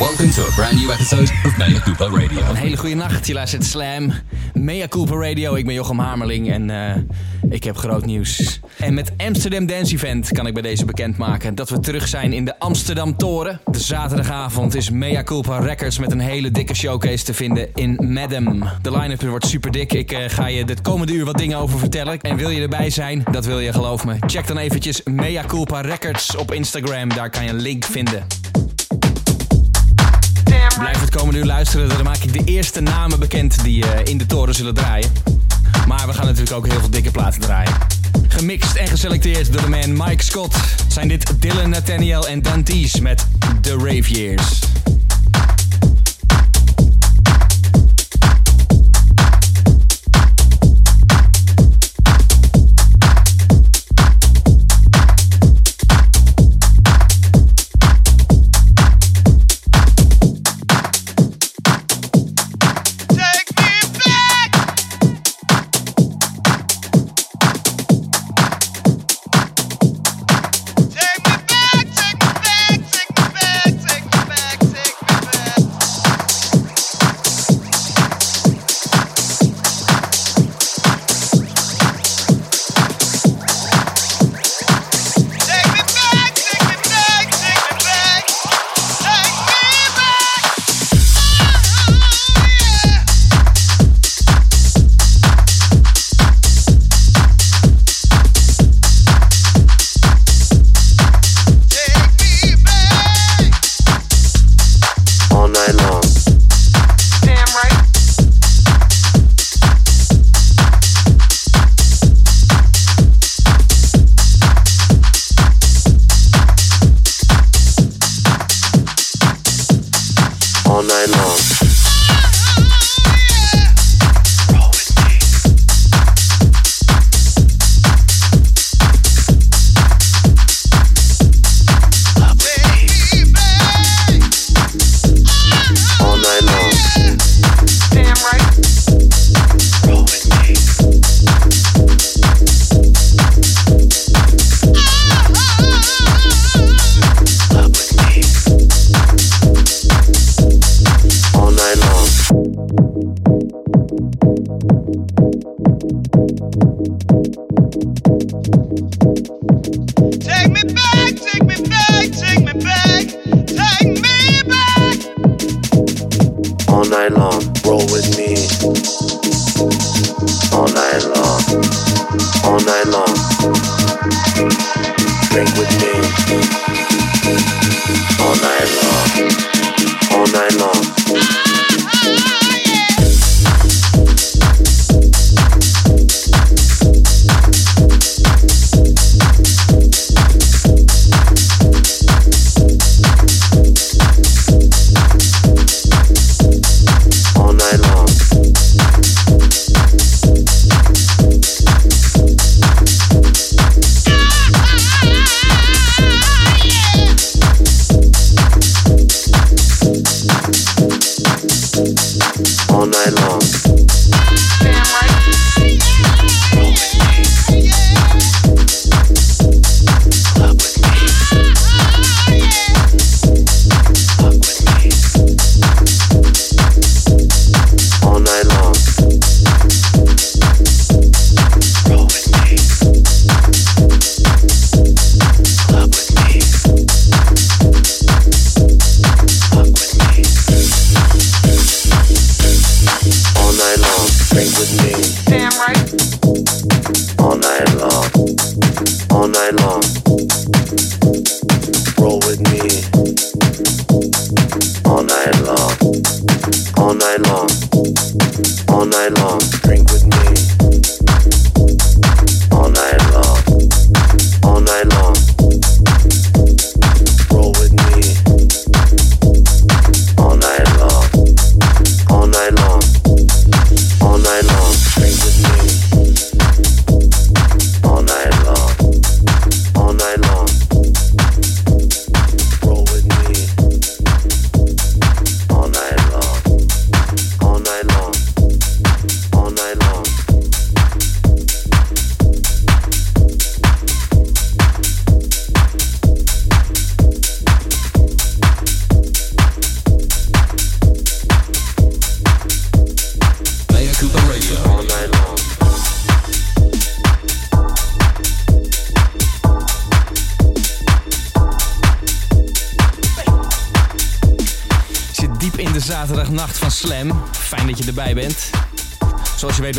Welcome to a brand new episode of Mea Cooper Radio. Een hele goede nacht, je luistert Slam. Mea Cooper Radio, ik ben Jochem Hamerling en uh, ik heb groot nieuws. En met Amsterdam Dance Event kan ik bij deze bekendmaken dat we terug zijn in de Amsterdam Toren. De zaterdagavond is Mea Culpa Records met een hele dikke showcase te vinden in Madam. De line-up wordt super dik. Ik uh, ga je het komende uur wat dingen over vertellen. En wil je erbij zijn? Dat wil je, geloof me. Check dan eventjes Mea Culpa Records op Instagram. Daar kan je een link vinden. Blijf het komende uur luisteren, dan maak ik de eerste namen bekend die uh, in de toren zullen draaien. Maar we gaan natuurlijk ook heel veel dikke platen draaien. Gemixt en geselecteerd door de man Mike Scott zijn dit Dylan Nathaniel en Dantes met The Rave Years.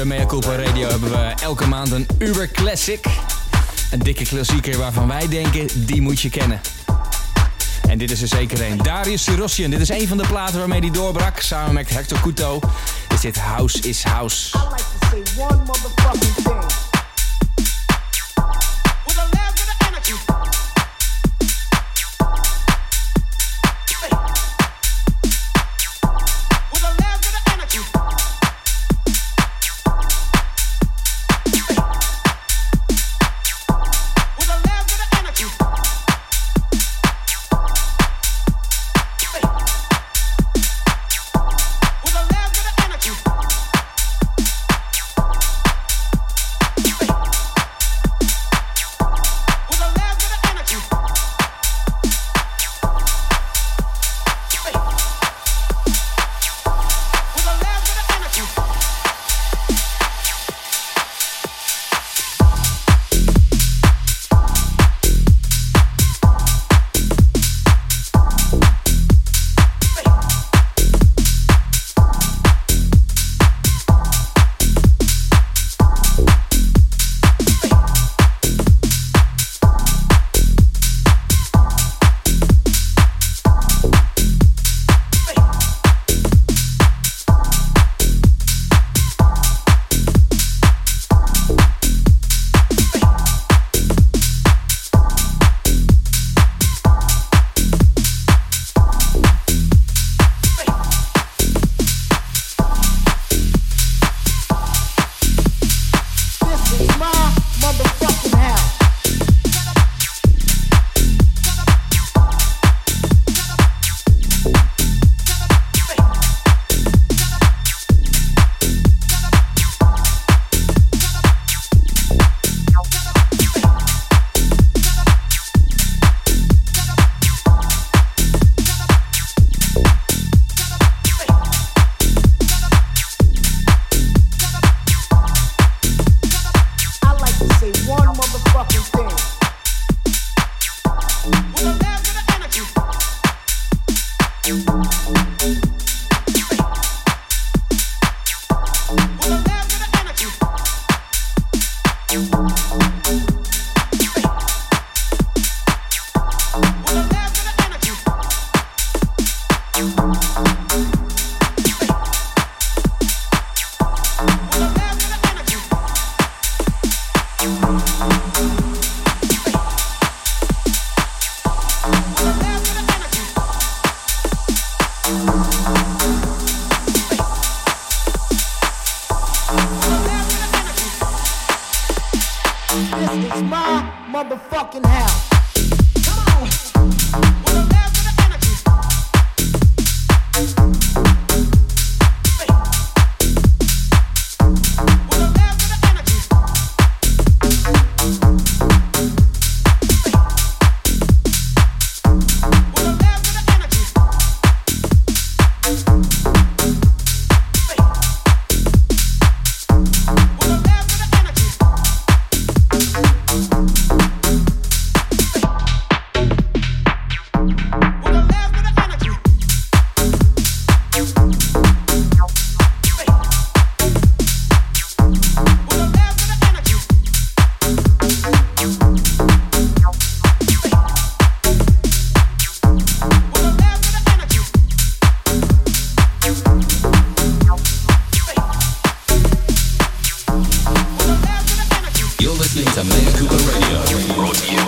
bij Mea Culpa Radio hebben we elke maand een Uber Classic. Een dikke klassieker waarvan wij denken, die moet je kennen. En dit is er zeker een. Darius Sirossian, dit is een van de platen waarmee hij doorbrak. Samen met Hector Couto is dit House is House.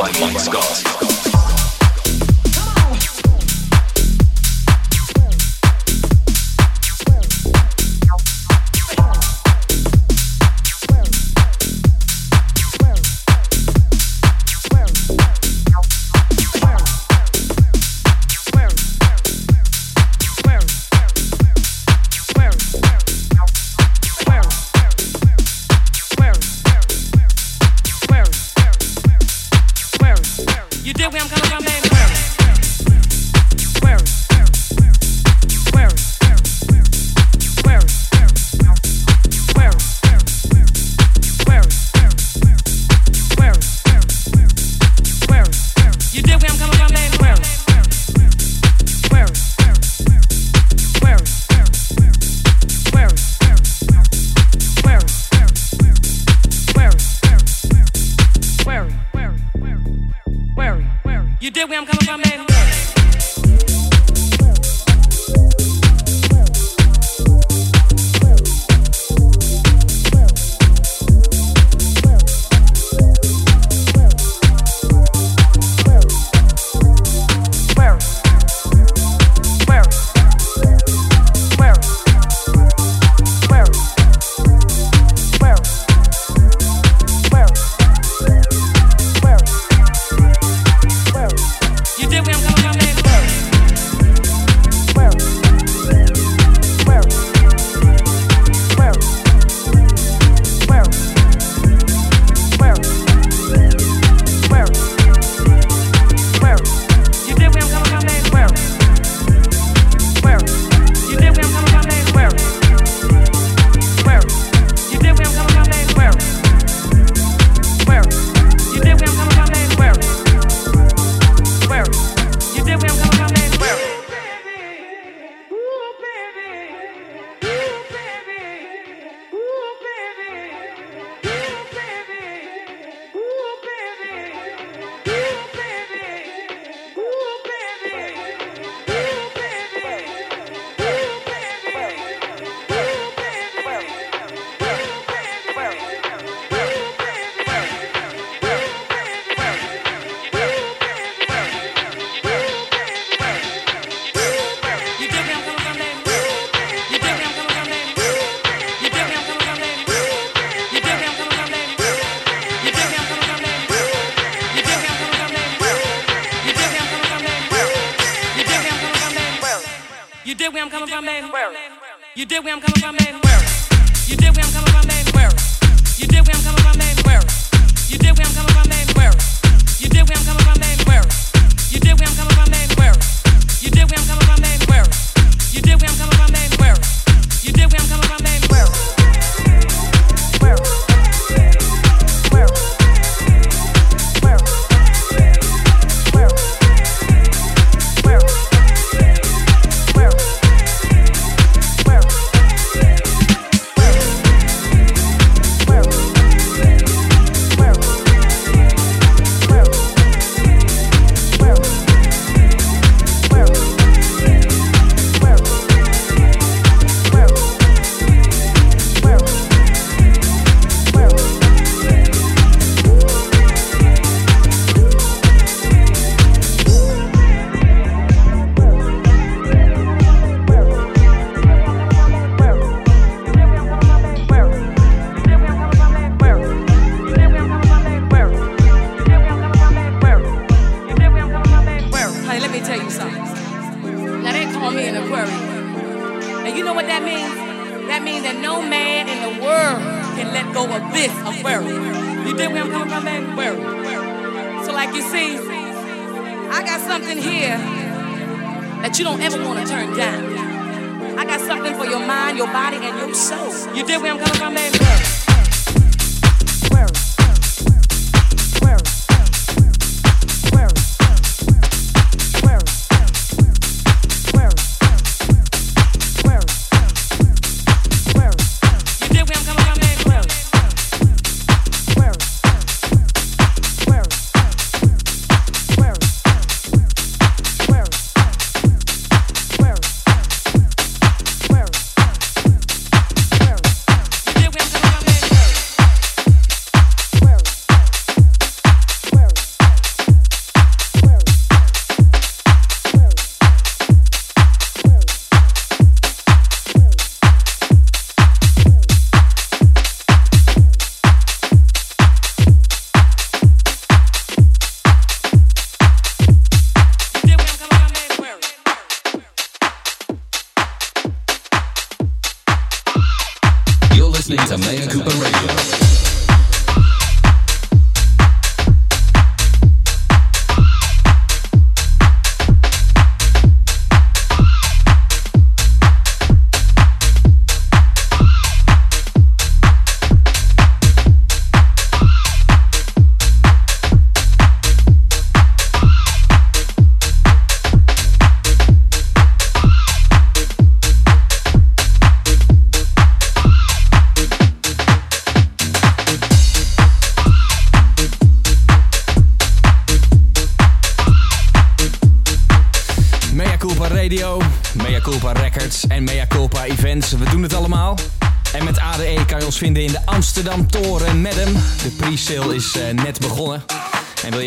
like Mike Scott.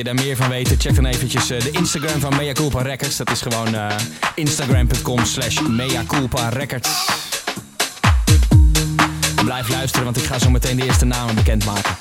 daar meer van weten, check dan eventjes eh, de Instagram van Mea Culpa Records. Dat is gewoon eh, instagram.com slash Mea Culpa Records. Blijf luisteren, want ik ga zo meteen de eerste namen bekendmaken.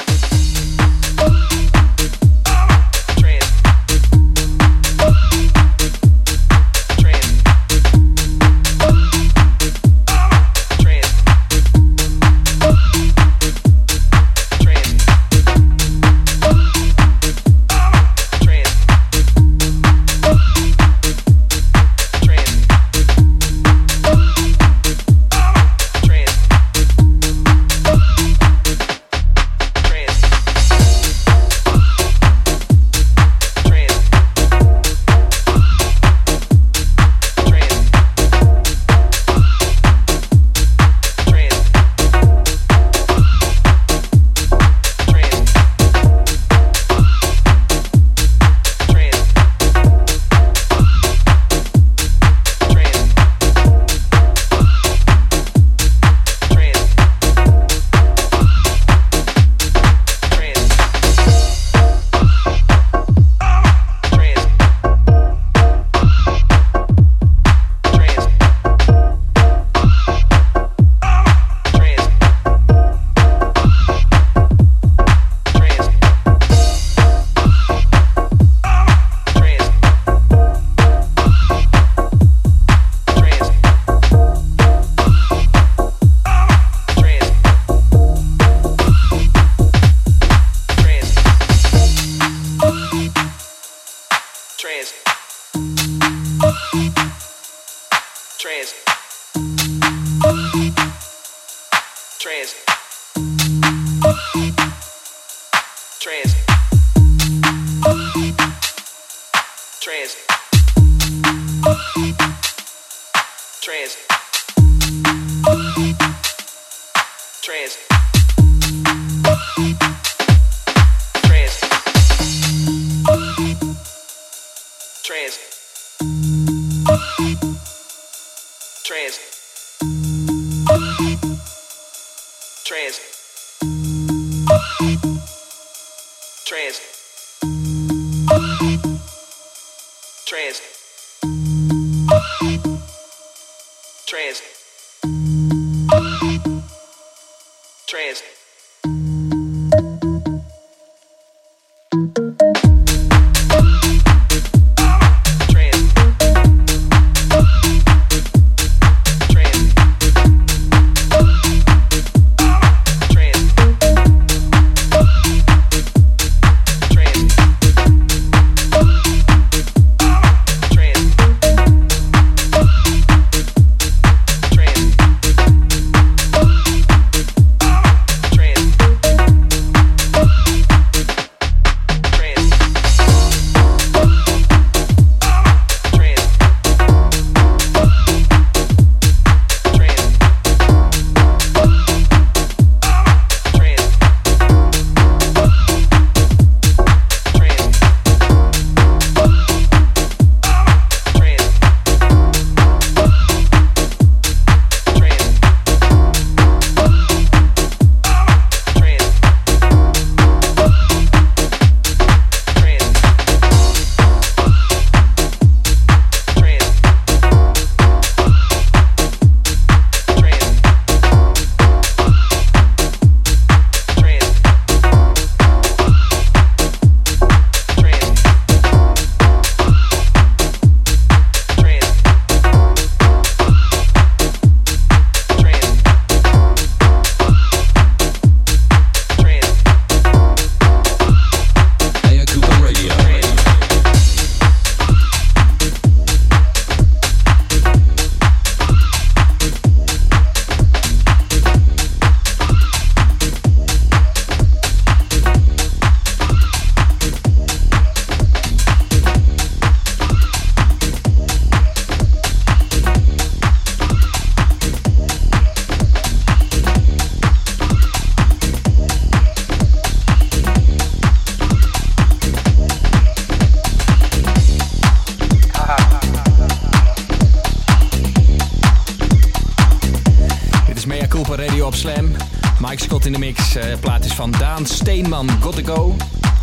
Mike Scott in de mix. Eh, plaat is van Daan Steenman, Got To Go.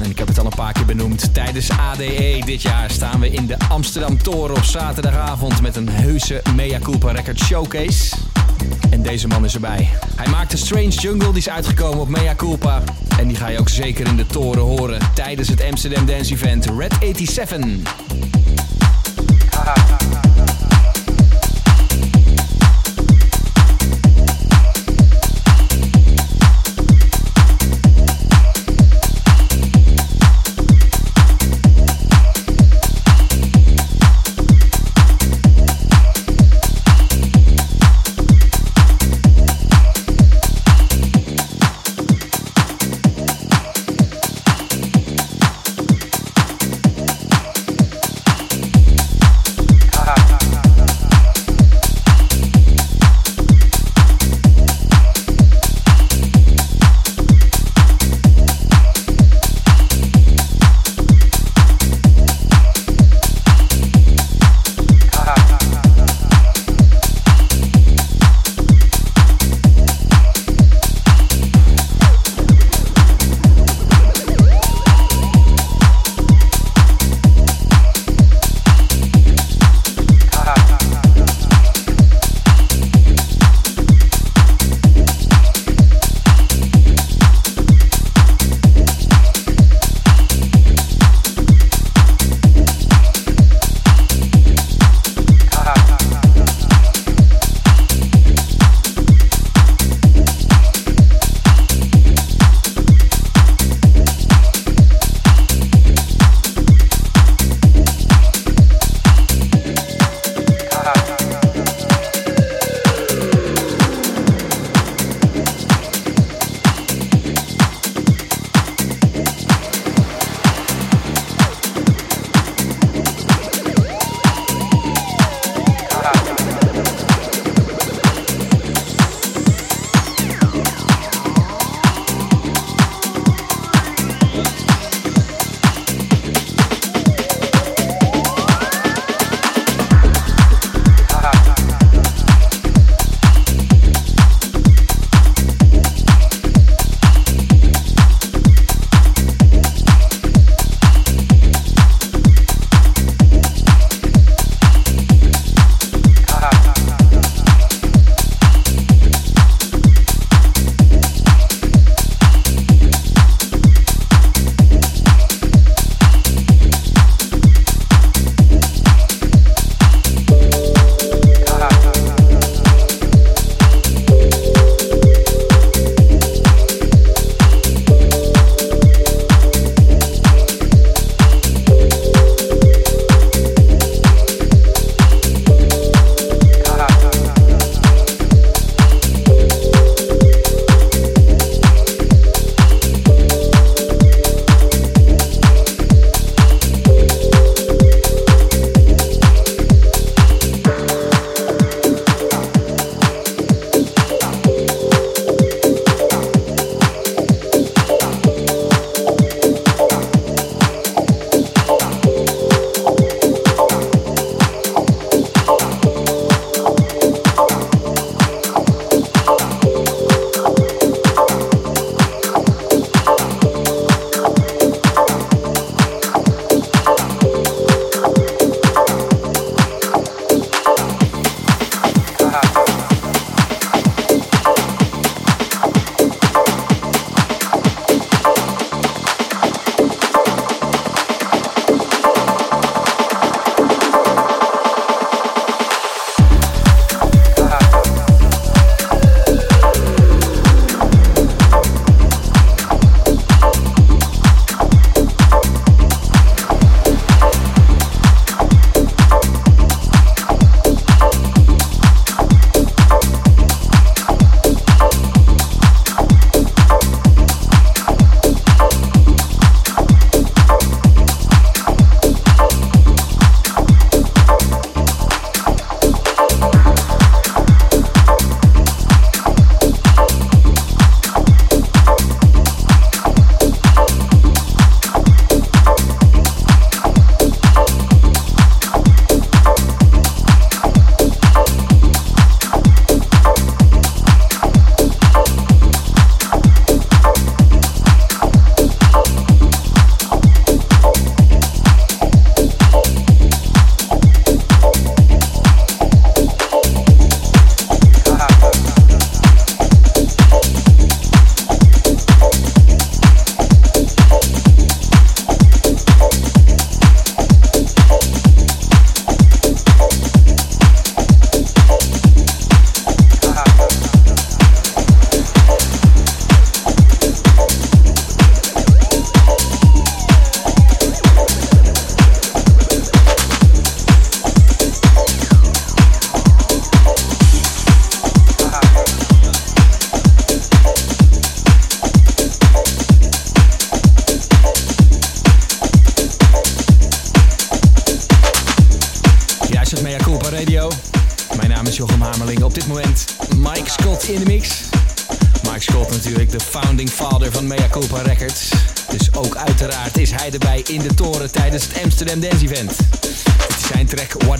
En ik heb het al een paar keer benoemd. Tijdens ADE dit jaar staan we in de Amsterdam Toren op zaterdagavond met een heuse Mea Culpa Record Showcase. En deze man is erbij. Hij maakte Strange Jungle, die is uitgekomen op Mea Culpa. En die ga je ook zeker in de toren horen tijdens het Amsterdam Dance Event Red 87.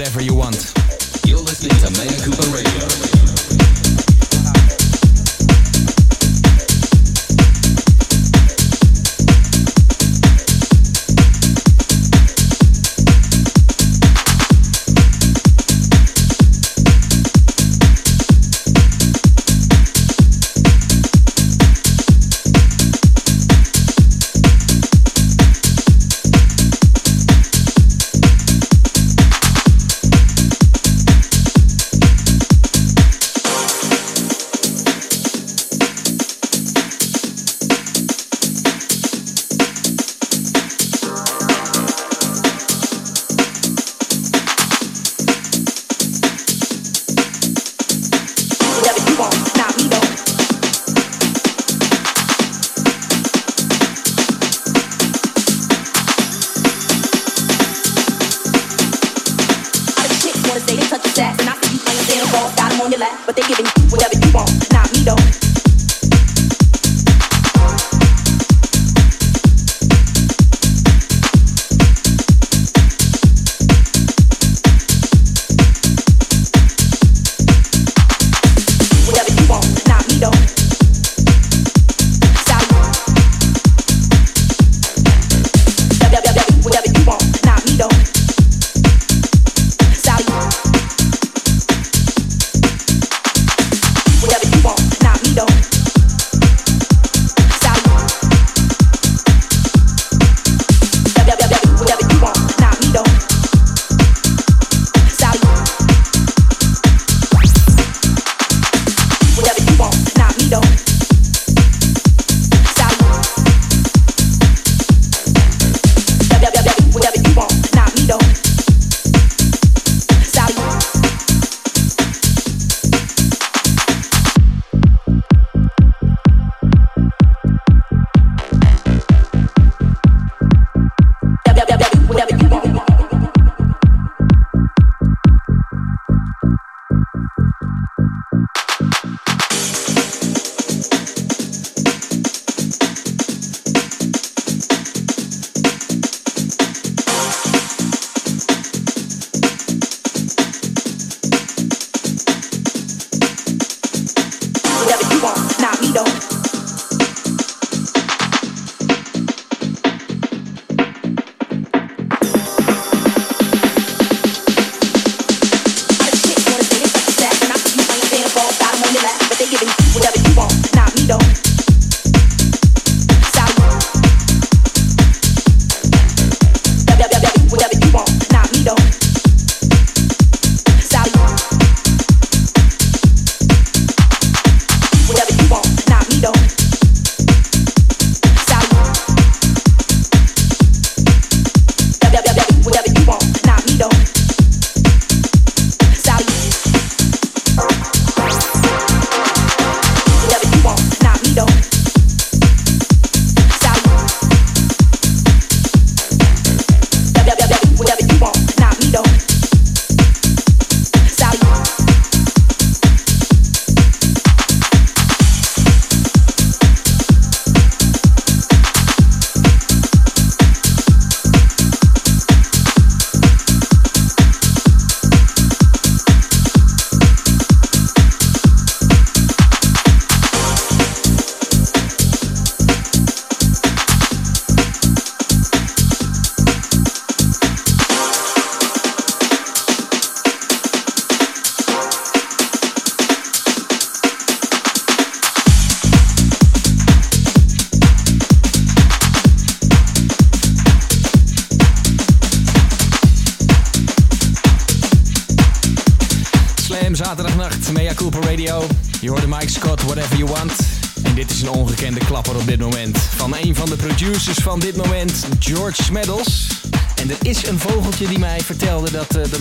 whatever you want.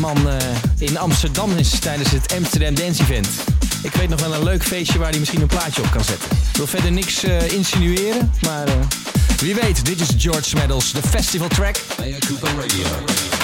man eh, in Amsterdam is tijdens het Amsterdam Dance Event. Ik weet nog wel een leuk feestje waar hij misschien een plaatje op kan zetten. Ik wil verder niks eh, insinueren, maar eh, wie weet, dit is George Medals, de festival track. Cooper Radio.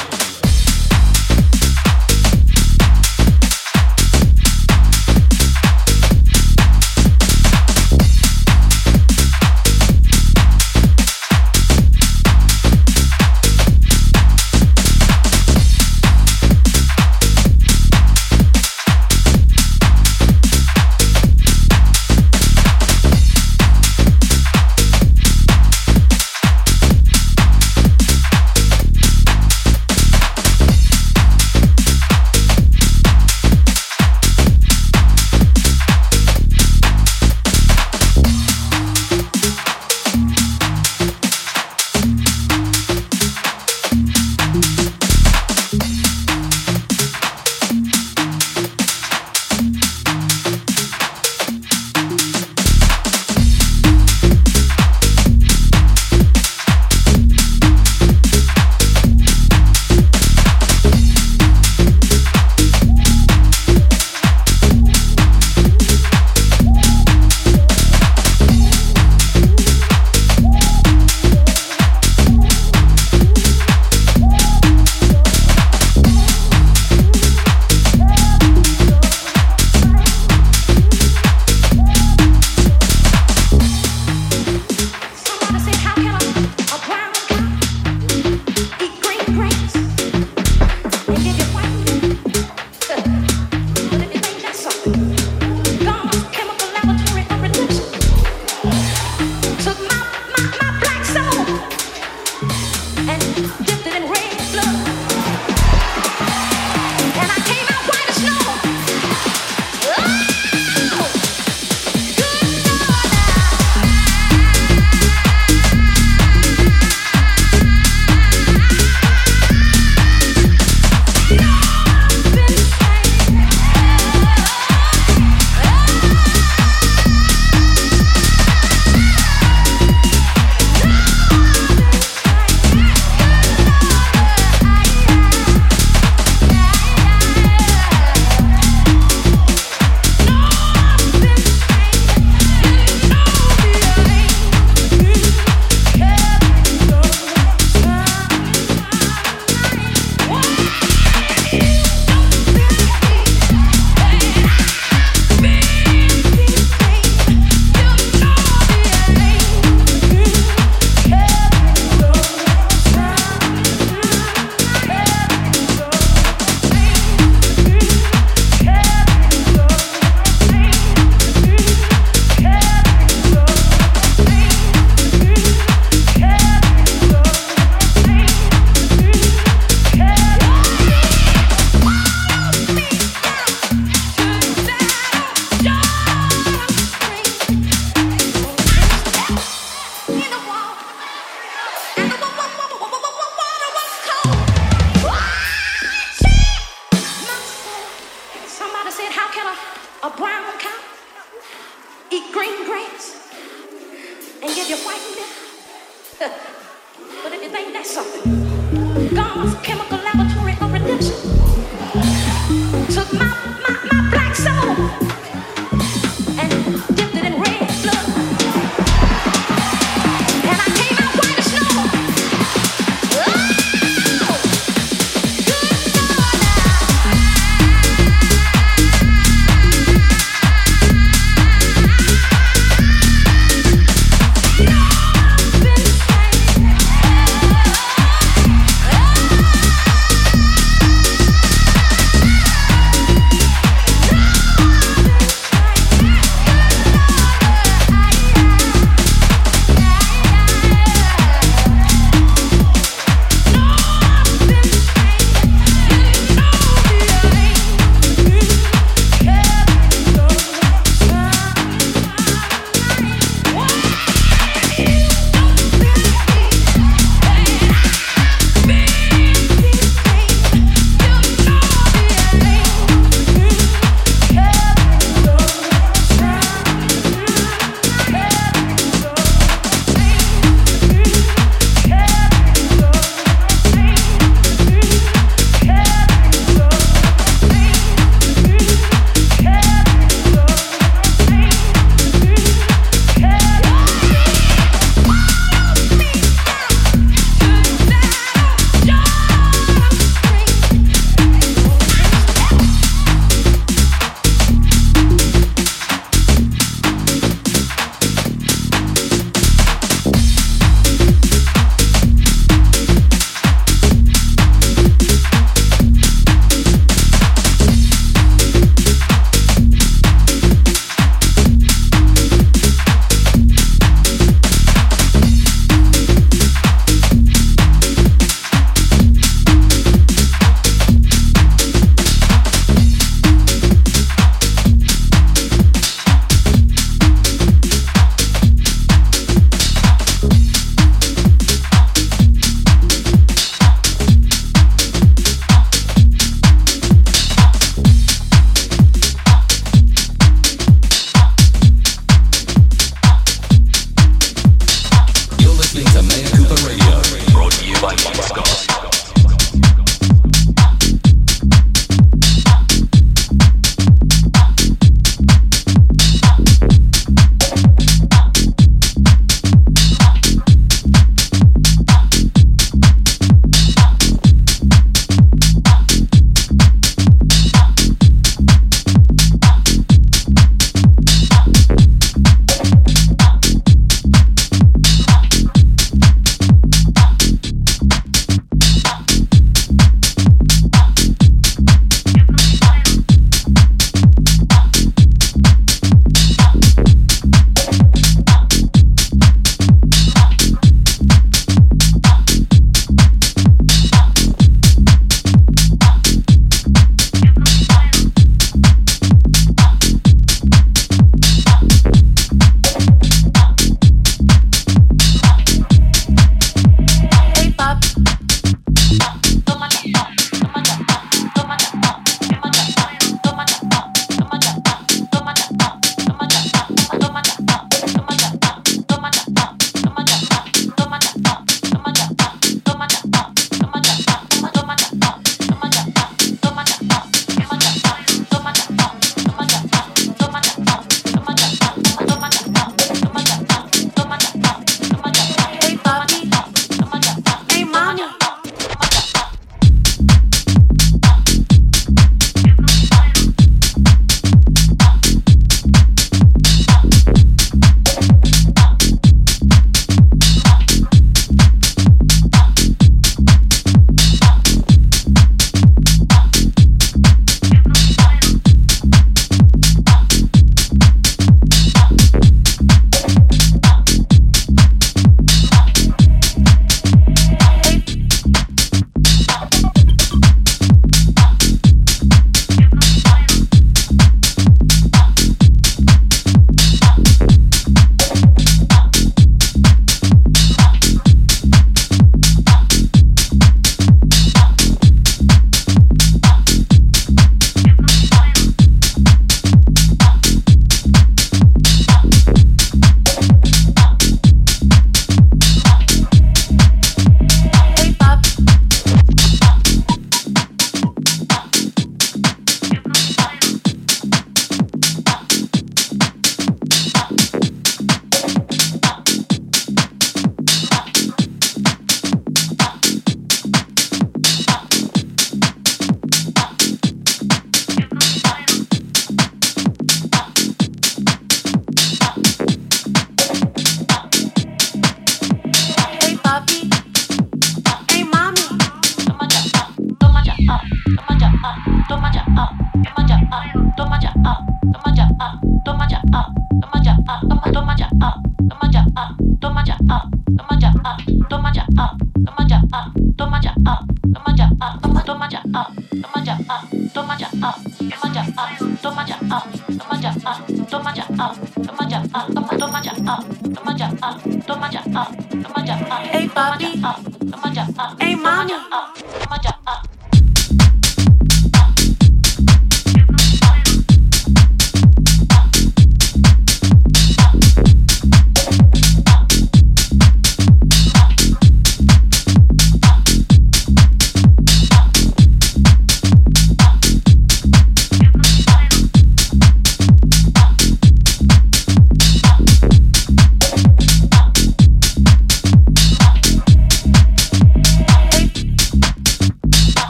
Hey, mama.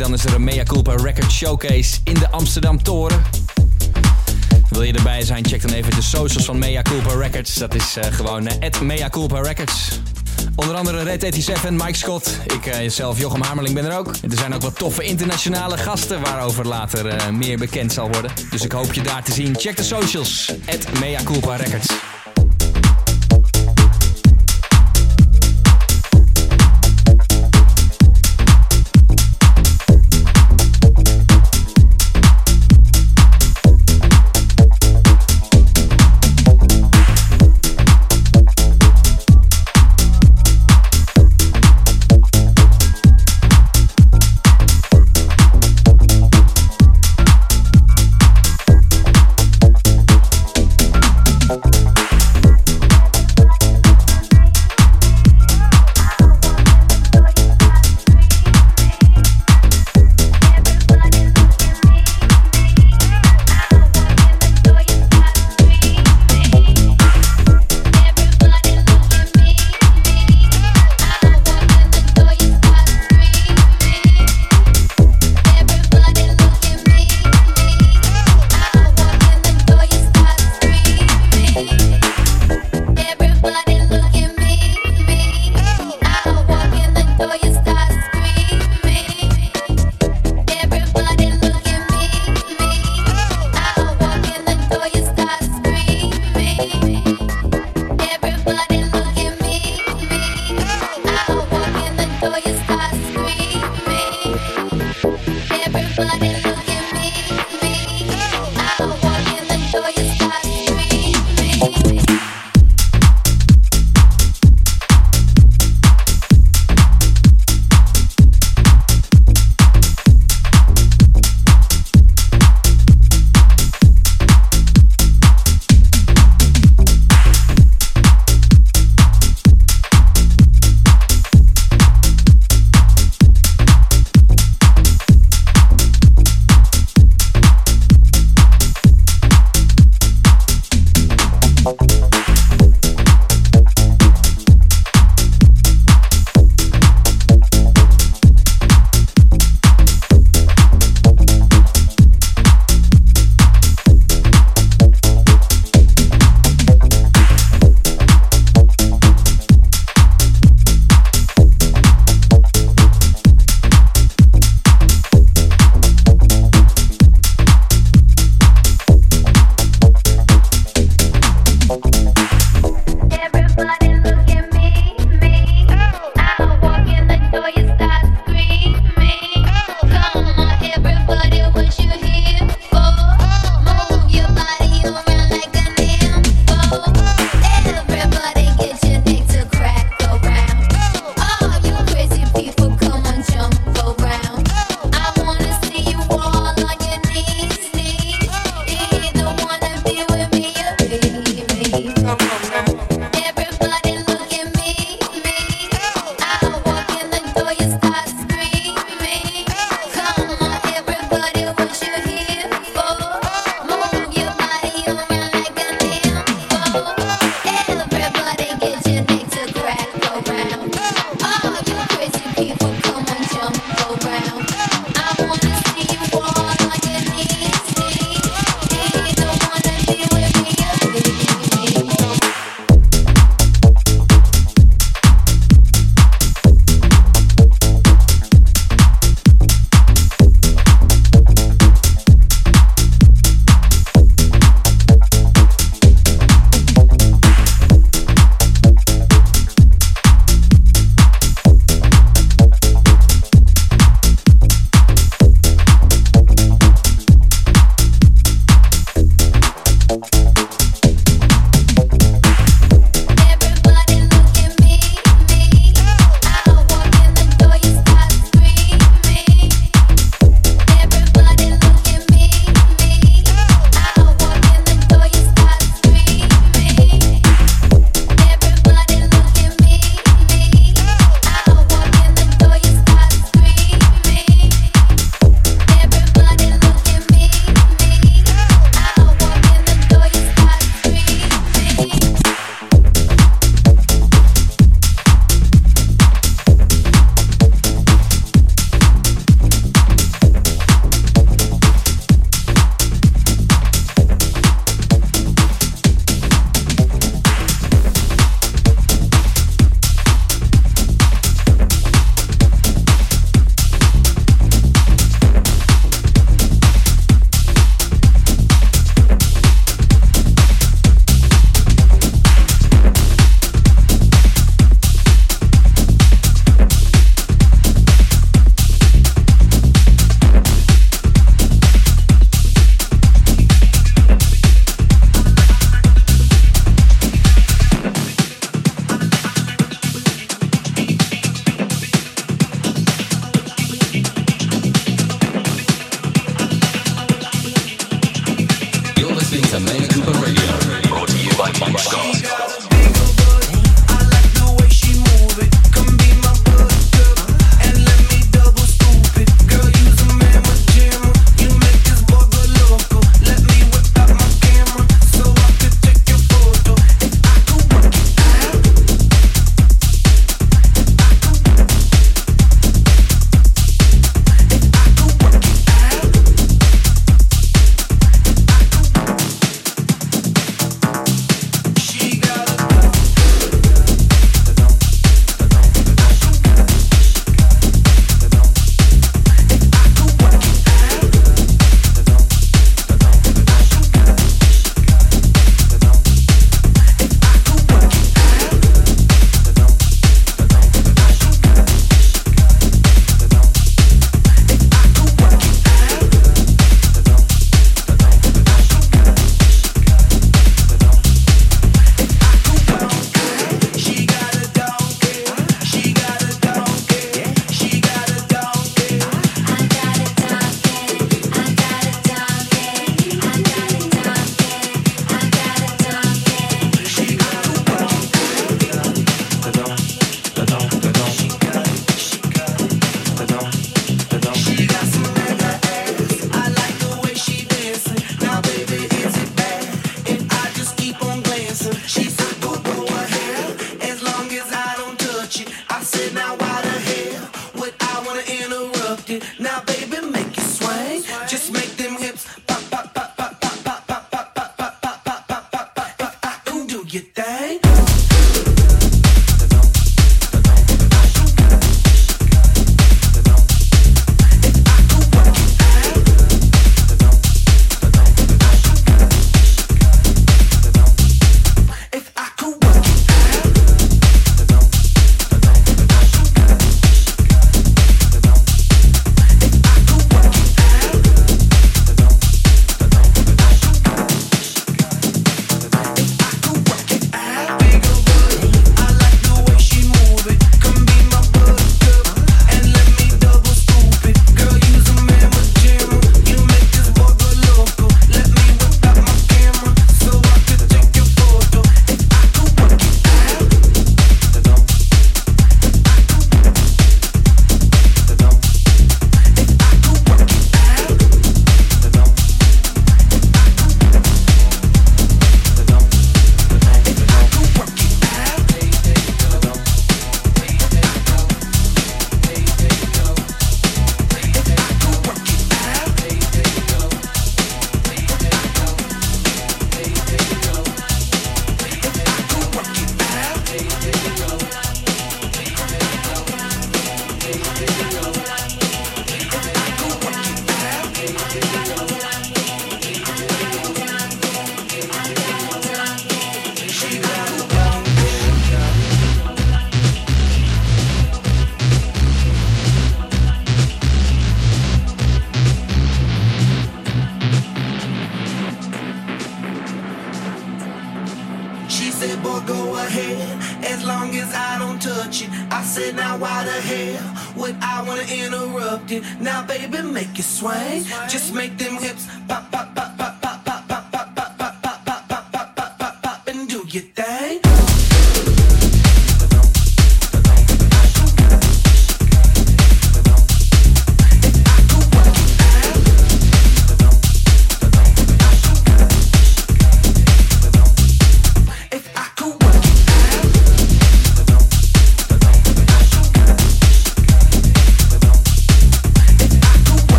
Dan is er een Mea Culpa Record Showcase in de Amsterdam Toren. Wil je erbij zijn? Check dan even de socials van Mea Culpa Records. Dat is eh, gewoon uh, Mea Culpa Records. Onder andere Red 87, Mike Scott. Ik eh, zelf, Jochem Hamerling, ben er ook. Er zijn ook wat toffe internationale gasten waarover later meer bekend zal worden. Dus ik hoop je daar te zien. Check de socials. Mea Culpa Records.